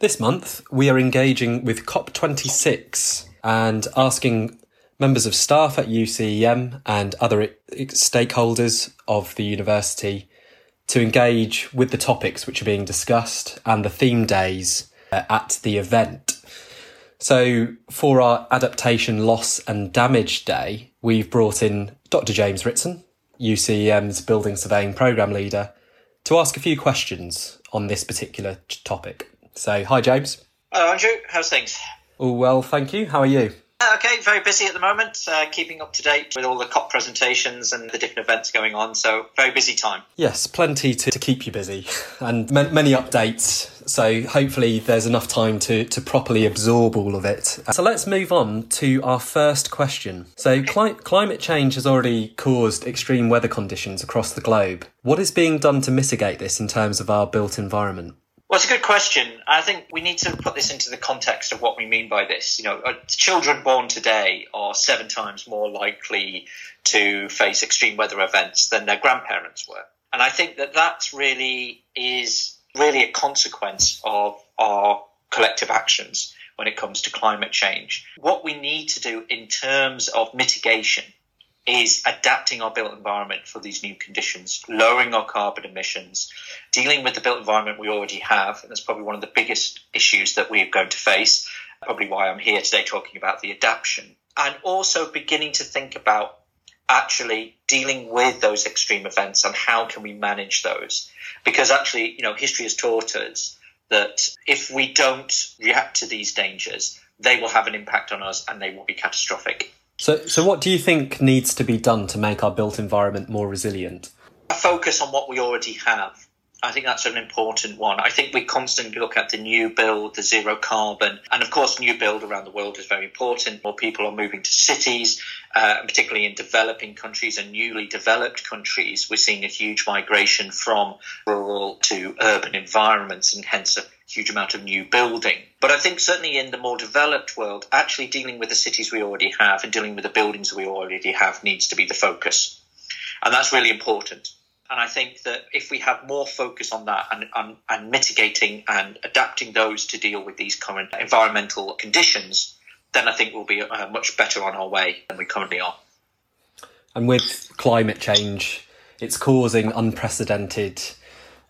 This month, we are engaging with COP26 and asking members of staff at UCEM and other stakeholders of the university to engage with the topics which are being discussed and the theme days uh, at the event. So, for our adaptation loss and damage day, we've brought in Dr. James Ritson, UCEM's building surveying program leader, to ask a few questions on this particular topic. So, hi, James. Hello, Andrew. How's things? All well, thank you. How are you? Uh, okay, very busy at the moment, uh, keeping up to date with all the COP presentations and the different events going on. So, very busy time. Yes, plenty to, to keep you busy and many updates. So, hopefully, there's enough time to, to properly absorb all of it. So, let's move on to our first question. So, cli- climate change has already caused extreme weather conditions across the globe. What is being done to mitigate this in terms of our built environment? Well, it's a good question. I think we need to put this into the context of what we mean by this. You know, uh, children born today are seven times more likely to face extreme weather events than their grandparents were. And I think that that really is really a consequence of our collective actions when it comes to climate change. What we need to do in terms of mitigation is adapting our built environment for these new conditions, lowering our carbon emissions, dealing with the built environment we already have. And that's probably one of the biggest issues that we're going to face, probably why I'm here today talking about the adaptation. And also beginning to think about actually dealing with those extreme events and how can we manage those. Because actually, you know, history has taught us that if we don't react to these dangers, they will have an impact on us and they will be catastrophic. So, so what do you think needs to be done to make our built environment more resilient? A focus on what we already have. I think that's an important one. I think we constantly look at the new build, the zero carbon, and of course, new build around the world is very important. More people are moving to cities, uh, particularly in developing countries and newly developed countries. We're seeing a huge migration from rural to urban environments, and hence a huge amount of new building. But I think certainly in the more developed world, actually dealing with the cities we already have and dealing with the buildings we already have needs to be the focus. And that's really important. And I think that if we have more focus on that and, and, and mitigating and adapting those to deal with these current environmental conditions, then I think we'll be uh, much better on our way than we currently are. And with climate change, it's causing unprecedented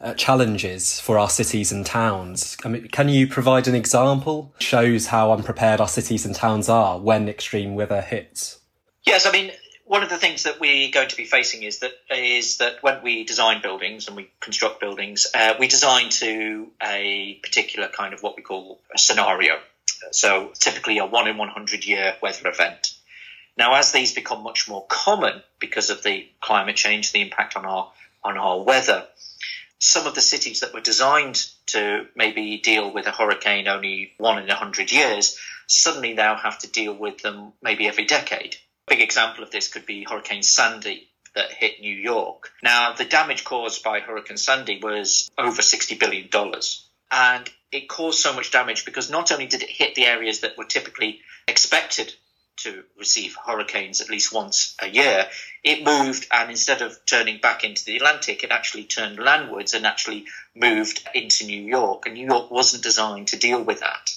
uh, challenges for our cities and towns. I mean, can you provide an example? Shows how unprepared our cities and towns are when extreme weather hits. Yes, I mean, one of the things that we're going to be facing is that is that when we design buildings and we construct buildings, uh, we design to a particular kind of what we call a scenario. So typically a one in 100 year weather event. Now, as these become much more common because of the climate change, the impact on our on our weather, some of the cities that were designed to maybe deal with a hurricane only one in a hundred years suddenly now have to deal with them maybe every decade. Big example of this could be Hurricane Sandy that hit New York. Now, the damage caused by Hurricane Sandy was over $60 billion. And it caused so much damage because not only did it hit the areas that were typically expected to receive hurricanes at least once a year, it moved and instead of turning back into the Atlantic, it actually turned landwards and actually moved into New York. And New York wasn't designed to deal with that.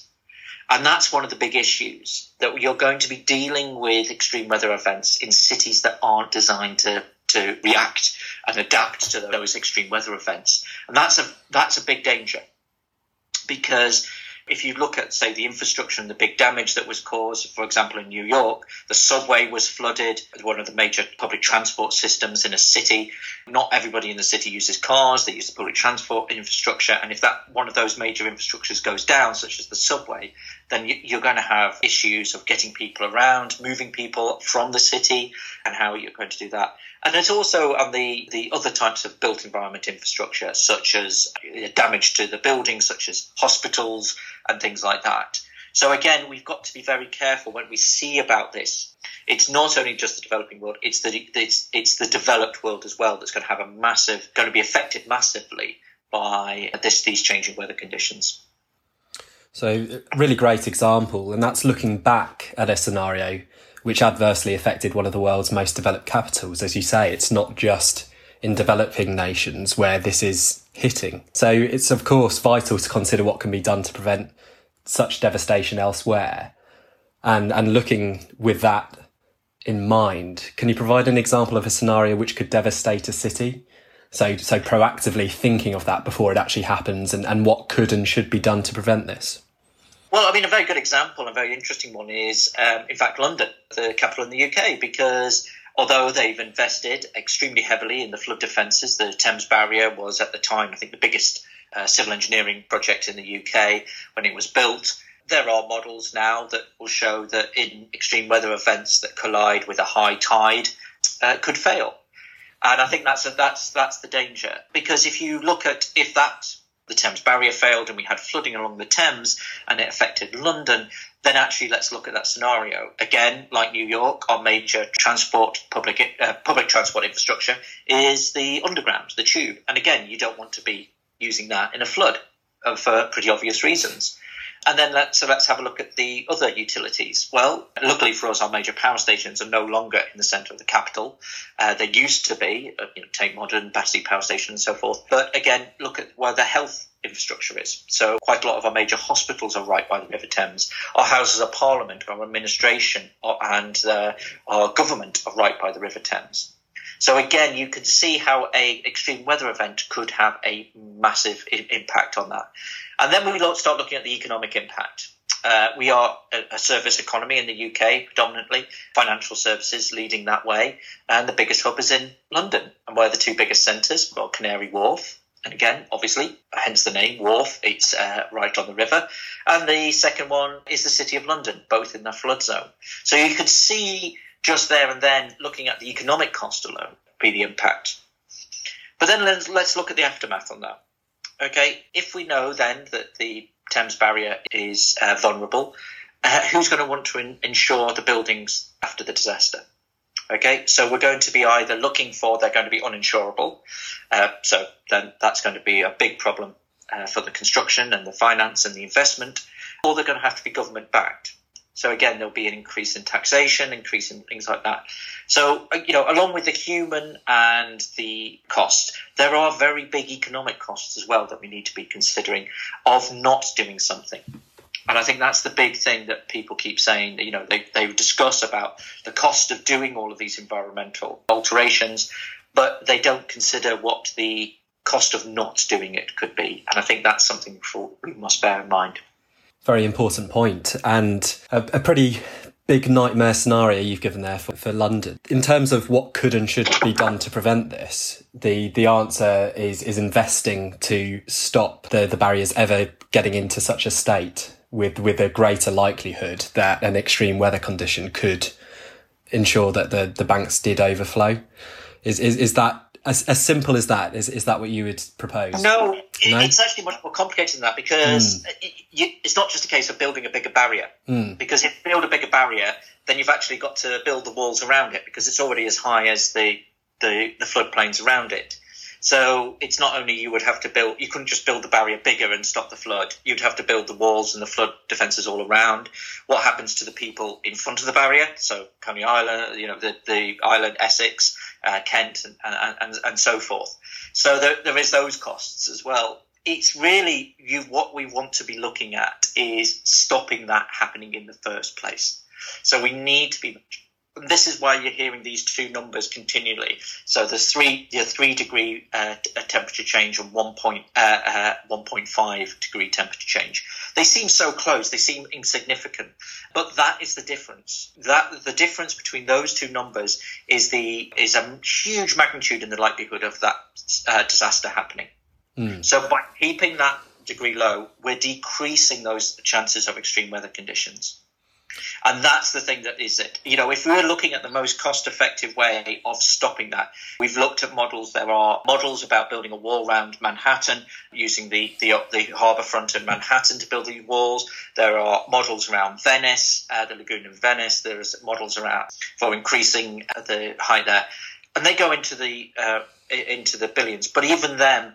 And that's one of the big issues that you're going to be dealing with extreme weather events in cities that aren't designed to, to react and adapt to those extreme weather events. And that's a, that's a big danger because if you look at, say, the infrastructure and the big damage that was caused, for example, in New York, the subway was flooded, one of the major public transport systems in a city. Not everybody in the city uses cars, they use the public transport infrastructure. And if that one of those major infrastructures goes down, such as the subway, then you're going to have issues of getting people around, moving people from the city, and how you're going to do that. And there's also on the, the other types of built environment infrastructure, such as uh, damage to the buildings, such as hospitals and things like that. So again, we've got to be very careful when we see about this. It's not only just the developing world; it's the it's it's the developed world as well that's going to have a massive, going to be affected massively by this these changing weather conditions. So, really great example, and that's looking back at a scenario which adversely affected one of the world's most developed capitals. As you say, it's not just in developing nations where this is hitting. So it's, of course, vital to consider what can be done to prevent such devastation elsewhere. And, and looking with that in mind, can you provide an example of a scenario which could devastate a city? So, so proactively thinking of that before it actually happens and, and what could and should be done to prevent this? Well, I mean, a very good example, a very interesting one is, um, in fact, London, the capital in the UK, because although they've invested extremely heavily in the flood defences, the Thames Barrier was at the time, I think, the biggest uh, civil engineering project in the UK when it was built. There are models now that will show that in extreme weather events that collide with a high tide uh, could fail. And I think that's a, that's that's the danger because if you look at if that the Thames Barrier failed and we had flooding along the Thames and it affected London, then actually let's look at that scenario. Again, like New York, our major transport, public, uh, public transport infrastructure is the underground, the tube. And again, you don't want to be using that in a flood uh, for pretty obvious reasons. And then let's, so let's have a look at the other utilities. Well, luckily for us, our major power stations are no longer in the centre of the capital. Uh, they used to be, uh, you know, Tate Modern, Battersea Power Station, and so forth. But again, look at where the health infrastructure is. So quite a lot of our major hospitals are right by the River Thames. Our houses of parliament, our administration, and uh, our government are right by the River Thames. So again, you can see how a extreme weather event could have a massive I- impact on that. And then we start looking at the economic impact. Uh, we are a, a, service economy in the UK, predominantly financial services leading that way, and the biggest hub is in London. And where the two biggest centres? Well, Canary Wharf, and again, obviously, hence the name Wharf. It's uh, right on the river, and the second one is the City of London, both in the flood zone. So you could see just there and then, looking at the economic cost alone, be the impact. But then let's, let's look at the aftermath on that. Okay, if we know then that the Thames barrier is uh, vulnerable, uh, who's going to want to in- insure the buildings after the disaster? Okay, so we're going to be either looking for they're going to be uninsurable, uh, so then that's going to be a big problem uh, for the construction and the finance and the investment, or they're going to have to be government backed. So again, there'll be an increase in taxation, increase in things like that. So, uh, you know, along with the human and the cost, there are very big economic costs as well that we need to be considering of not doing something. And I think that's the big thing that people keep saying. You know, they, they discuss about the cost of doing all of these environmental alterations, but they don't consider what the cost of not doing it could be. And I think that's something we must bear in mind. Very important point, and a, a pretty big nightmare scenario you've given there for, for London. In terms of what could and should be done to prevent this, the, the answer is, is investing to stop the, the barriers ever getting into such a state with, with a greater likelihood that an extreme weather condition could ensure that the, the banks did overflow. Is, is, is that as, as simple as that? Is, is that what you would propose? No, no? it's actually much more complicated than that because mm. it, you, it's not just a case of building a bigger barrier. Mm. Because if you build a bigger barrier, then you've actually got to build the walls around it because it's already as high as the, the, the floodplains around it. So it's not only you would have to build, you couldn't just build the barrier bigger and stop the flood. You'd have to build the walls and the flood defences all around. What happens to the people in front of the barrier? So Canvey Island, you know, the, the island, Essex, uh, Kent, and, and, and, and, so forth. So there, there is those costs as well. It's really you, what we want to be looking at is stopping that happening in the first place. So we need to be this is why you're hearing these two numbers continually. So there's three, the three degree uh, temperature change and one point, uh, uh, 1.5 degree temperature change. They seem so close. They seem insignificant, but that is the difference. That the difference between those two numbers is the is a huge magnitude in the likelihood of that uh, disaster happening. Mm. So by keeping that degree low, we're decreasing those chances of extreme weather conditions. And that's the thing that is it. You know, if we're looking at the most cost effective way of stopping that, we've looked at models. There are models about building a wall around Manhattan, using the, the, the harbour front in Manhattan to build these walls. There are models around Venice, uh, the lagoon in Venice. There's models around for increasing the height there. And they go into the, uh, into the billions. But even then,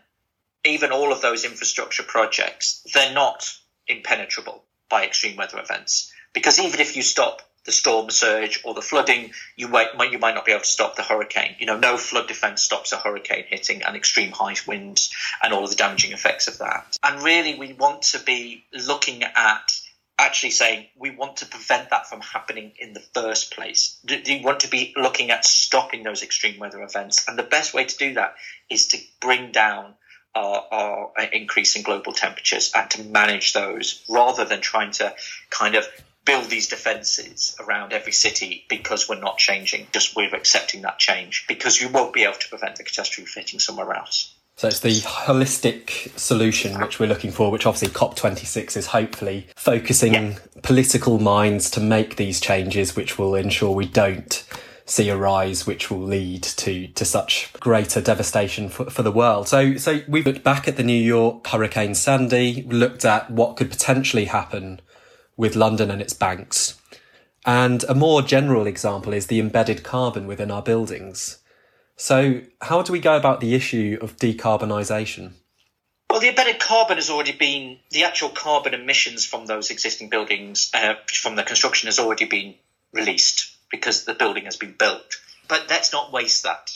even all of those infrastructure projects, they're not impenetrable by extreme weather events. Because even if you stop the storm surge or the flooding, you might, you might not be able to stop the hurricane. You know, no flood defense stops a hurricane hitting and extreme high winds and all of the damaging effects of that. And really, we want to be looking at actually saying we want to prevent that from happening in the first place. Do, you want to be looking at stopping those extreme weather events? And the best way to do that is to bring down our, our uh, increase in global temperatures and to manage those rather than trying to kind of build these defences around every city because we're not changing, just we're accepting that change because you won't be able to prevent the catastrophe hitting somewhere else. So it's the holistic solution which we're looking for, which obviously COP26 is hopefully focusing yeah. political minds to make these changes, which will ensure we don't see a rise, which will lead to to such greater devastation for, for the world. So so we looked back at the New York Hurricane Sandy, looked at what could potentially happen with London and its banks. And a more general example is the embedded carbon within our buildings. So, how do we go about the issue of decarbonisation? Well, the embedded carbon has already been, the actual carbon emissions from those existing buildings, uh, from the construction, has already been released because the building has been built. But let's not waste that.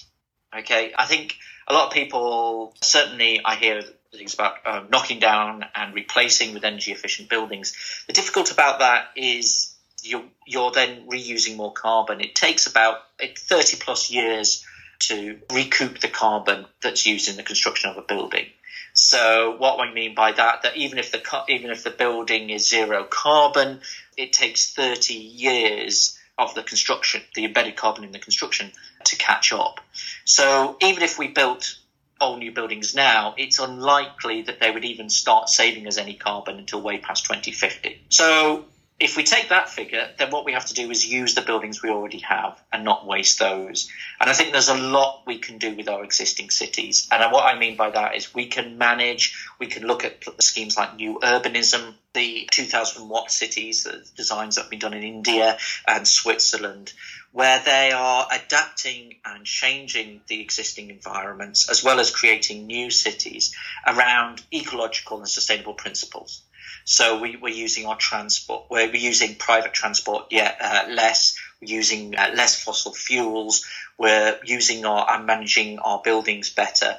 Okay. I think a lot of people, certainly I hear things about uh, knocking down and replacing with energy efficient buildings. The difficult about that is you're, you're then reusing more carbon. It takes about 30 plus years to recoup the carbon that's used in the construction of a building. So what I mean by that, that even if the even if the building is zero carbon, it takes 30 years of the construction, the embedded carbon in the construction, to catch up. So even if we built all new buildings now, it's unlikely that they would even start saving us any carbon until way past 2050. So if we take that figure, then what we have to do is use the buildings we already have and not waste those. And I think there's a lot we can do with our existing cities. And what I mean by that is we can manage, we can look at schemes like new urbanism, the 2000 watt cities, the designs that have been done in India and Switzerland, where they are adapting and changing the existing environments as well as creating new cities around ecological and sustainable principles. So we, are using our transport. We're using private transport yet uh, less. We're using uh, less fossil fuels. We're using our and managing our buildings better.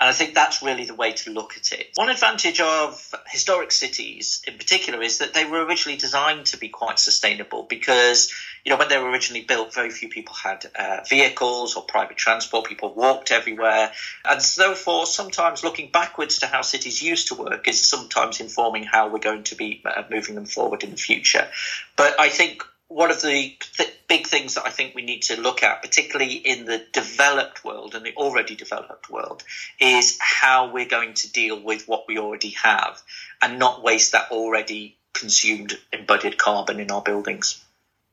And I think that's really the way to look at it. One advantage of historic cities in particular is that they were originally designed to be quite sustainable because, you know, when they were originally built, very few people had uh, vehicles or private transport. People walked everywhere. And therefore, sometimes looking backwards to how cities used to work is sometimes informing how we're going to be uh, moving them forward in the future. But I think one of the th- big things that I think we need to look at, particularly in the developed world and the already developed world, is how we're going to deal with what we already have and not waste that already consumed embodied carbon in our buildings.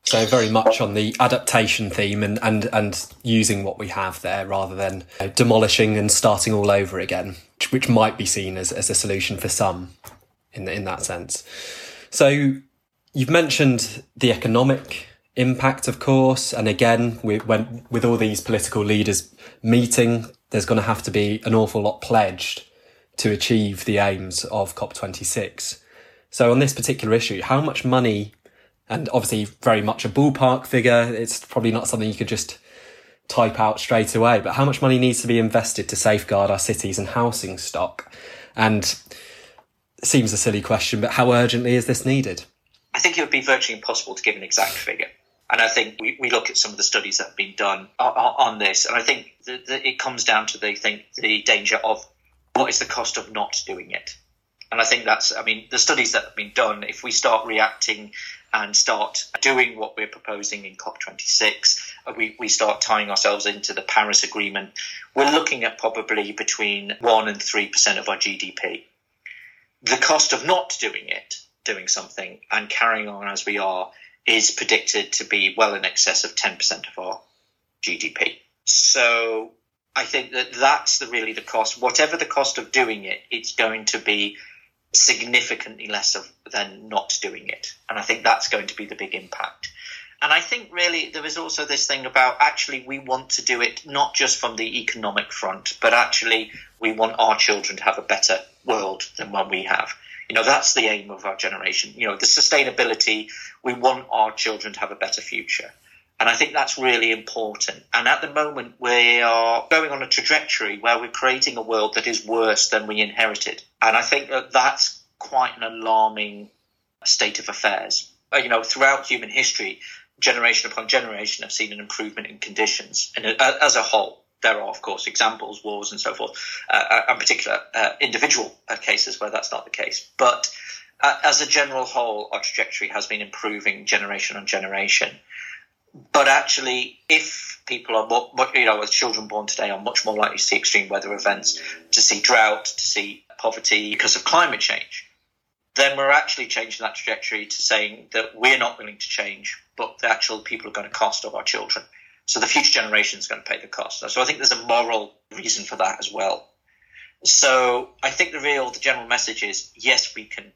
So very much on the adaptation theme and, and, and using what we have there rather than you know, demolishing and starting all over again, which, which might be seen as, as a solution for some in, in that sense. So You've mentioned the economic impact, of course, and again, we, when, with all these political leaders meeting, there's going to have to be an awful lot pledged to achieve the aims of COP26. So on this particular issue, how much money, and obviously very much a ballpark figure, it's probably not something you could just type out straight away, but how much money needs to be invested to safeguard our cities and housing stock? And it seems a silly question, but how urgently is this needed? I think it would be virtually impossible to give an exact figure. And I think we, we look at some of the studies that have been done on, this, and I think that it comes down to the thing, the danger of what is the cost of not doing it. And I think that's, I mean, the studies that have been done, if we start reacting and start doing what we're proposing in COP26, uh, we, we start tying ourselves into the Paris Agreement, we're looking at probably between 1% and 3% of our GDP. The cost of not doing it doing something and carrying on as we are is predicted to be well in excess of 10% of our GDP. So I think that that's the, really the cost. Whatever the cost of doing it, it's going to be significantly less of, than not doing it. And I think that's going to be the big impact. And I think really there is also this thing about actually we want to do it not just from the economic front, but actually we want our children to have a better world than one we have You know, that's the aim of our generation. You know, the sustainability. We want our children to have a better future. And I think that's really important. And at the moment, we are going on a trajectory where we're creating a world that is worse than we inherited. And I think that that's quite an alarming state of affairs. Uh, you know, throughout human history, generation upon generation have seen an improvement in conditions. And uh, as a whole, there are, of course, examples, wars, and so forth, uh, uh and particular uh, individual uh, cases where that's not the case. But uh, as a general whole, our trajectory has been improving generation on generation. But actually, if people are more, you know, with children born today are much more likely to see extreme weather events, to see drought, to see poverty because of climate change, then we're actually changing that trajectory to saying that we're not willing to change, but the actual people are going to cost of our children. So the future generation is going to pay the cost. So I think there's a moral reason for that as well. So I think the real, the general message is yes, we can,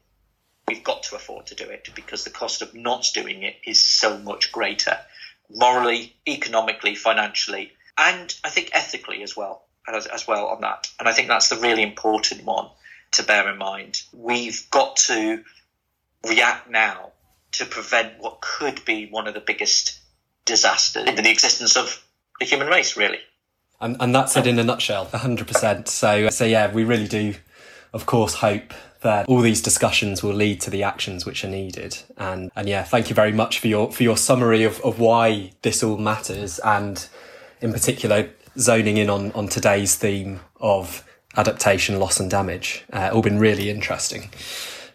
we've got to afford to do it because the cost of not doing it is so much greater, morally, economically, financially, and I think ethically as well, as, as well on that. And I think that's the really important one to bear in mind. We've got to react now to prevent what could be one of the biggest disasters in the existence of the human race, really. And, and that's it in a nutshell, 100%. So, so yeah, we really do, of course, hope that all these discussions will lead to the actions which are needed. And, and yeah, thank you very much for your, for your summary of, of why this all matters. And in particular, zoning in on, on today's theme of adaptation, loss and damage. Uh, all been really interesting.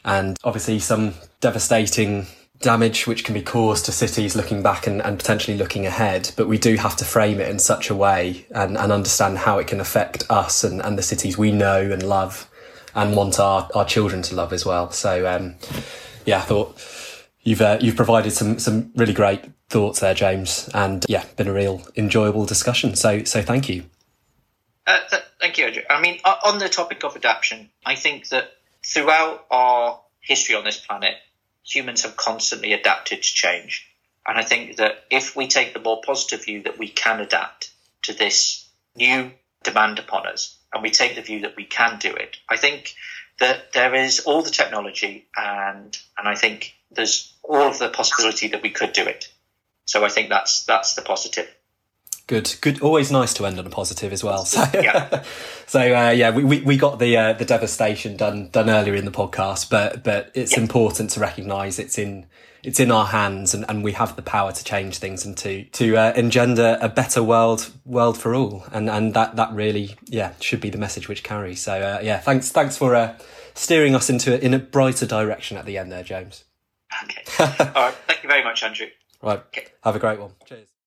And obviously some devastating damage which can be caused to cities looking back and, and potentially looking ahead. But we do have to frame it in such a way and, and understand how it can affect us and, and the cities we know and love and want our, our children to love as well. So, um, yeah, I thought you've, uh, you've provided some, some really great thoughts there, James. And yeah, been a real enjoyable discussion. So, so thank you. Uh, th- thank you, Andrew. I mean, on the topic of adaptation, I think that throughout our history on this planet, humans have constantly adapted to change. And I think that if we take the more positive view that we can adapt to this new demand upon us, and we take the view that we can do it, I think that there is all the technology and and I think there's all of the possibility that we could do it. So I think that's that's the positive. Good, good. Always nice to end on a positive as well. So, yeah, so uh, yeah, we, we, we got the uh, the devastation done done earlier in the podcast, but but it's yeah. important to recognise it's in it's in our hands, and, and we have the power to change things and to to uh, engender a better world world for all, and and that that really yeah should be the message which carries. So uh, yeah, thanks thanks for uh, steering us into in a brighter direction at the end there, James. Okay. All right. Thank you very much, Andrew. Right. Okay. Have a great one. Cheers.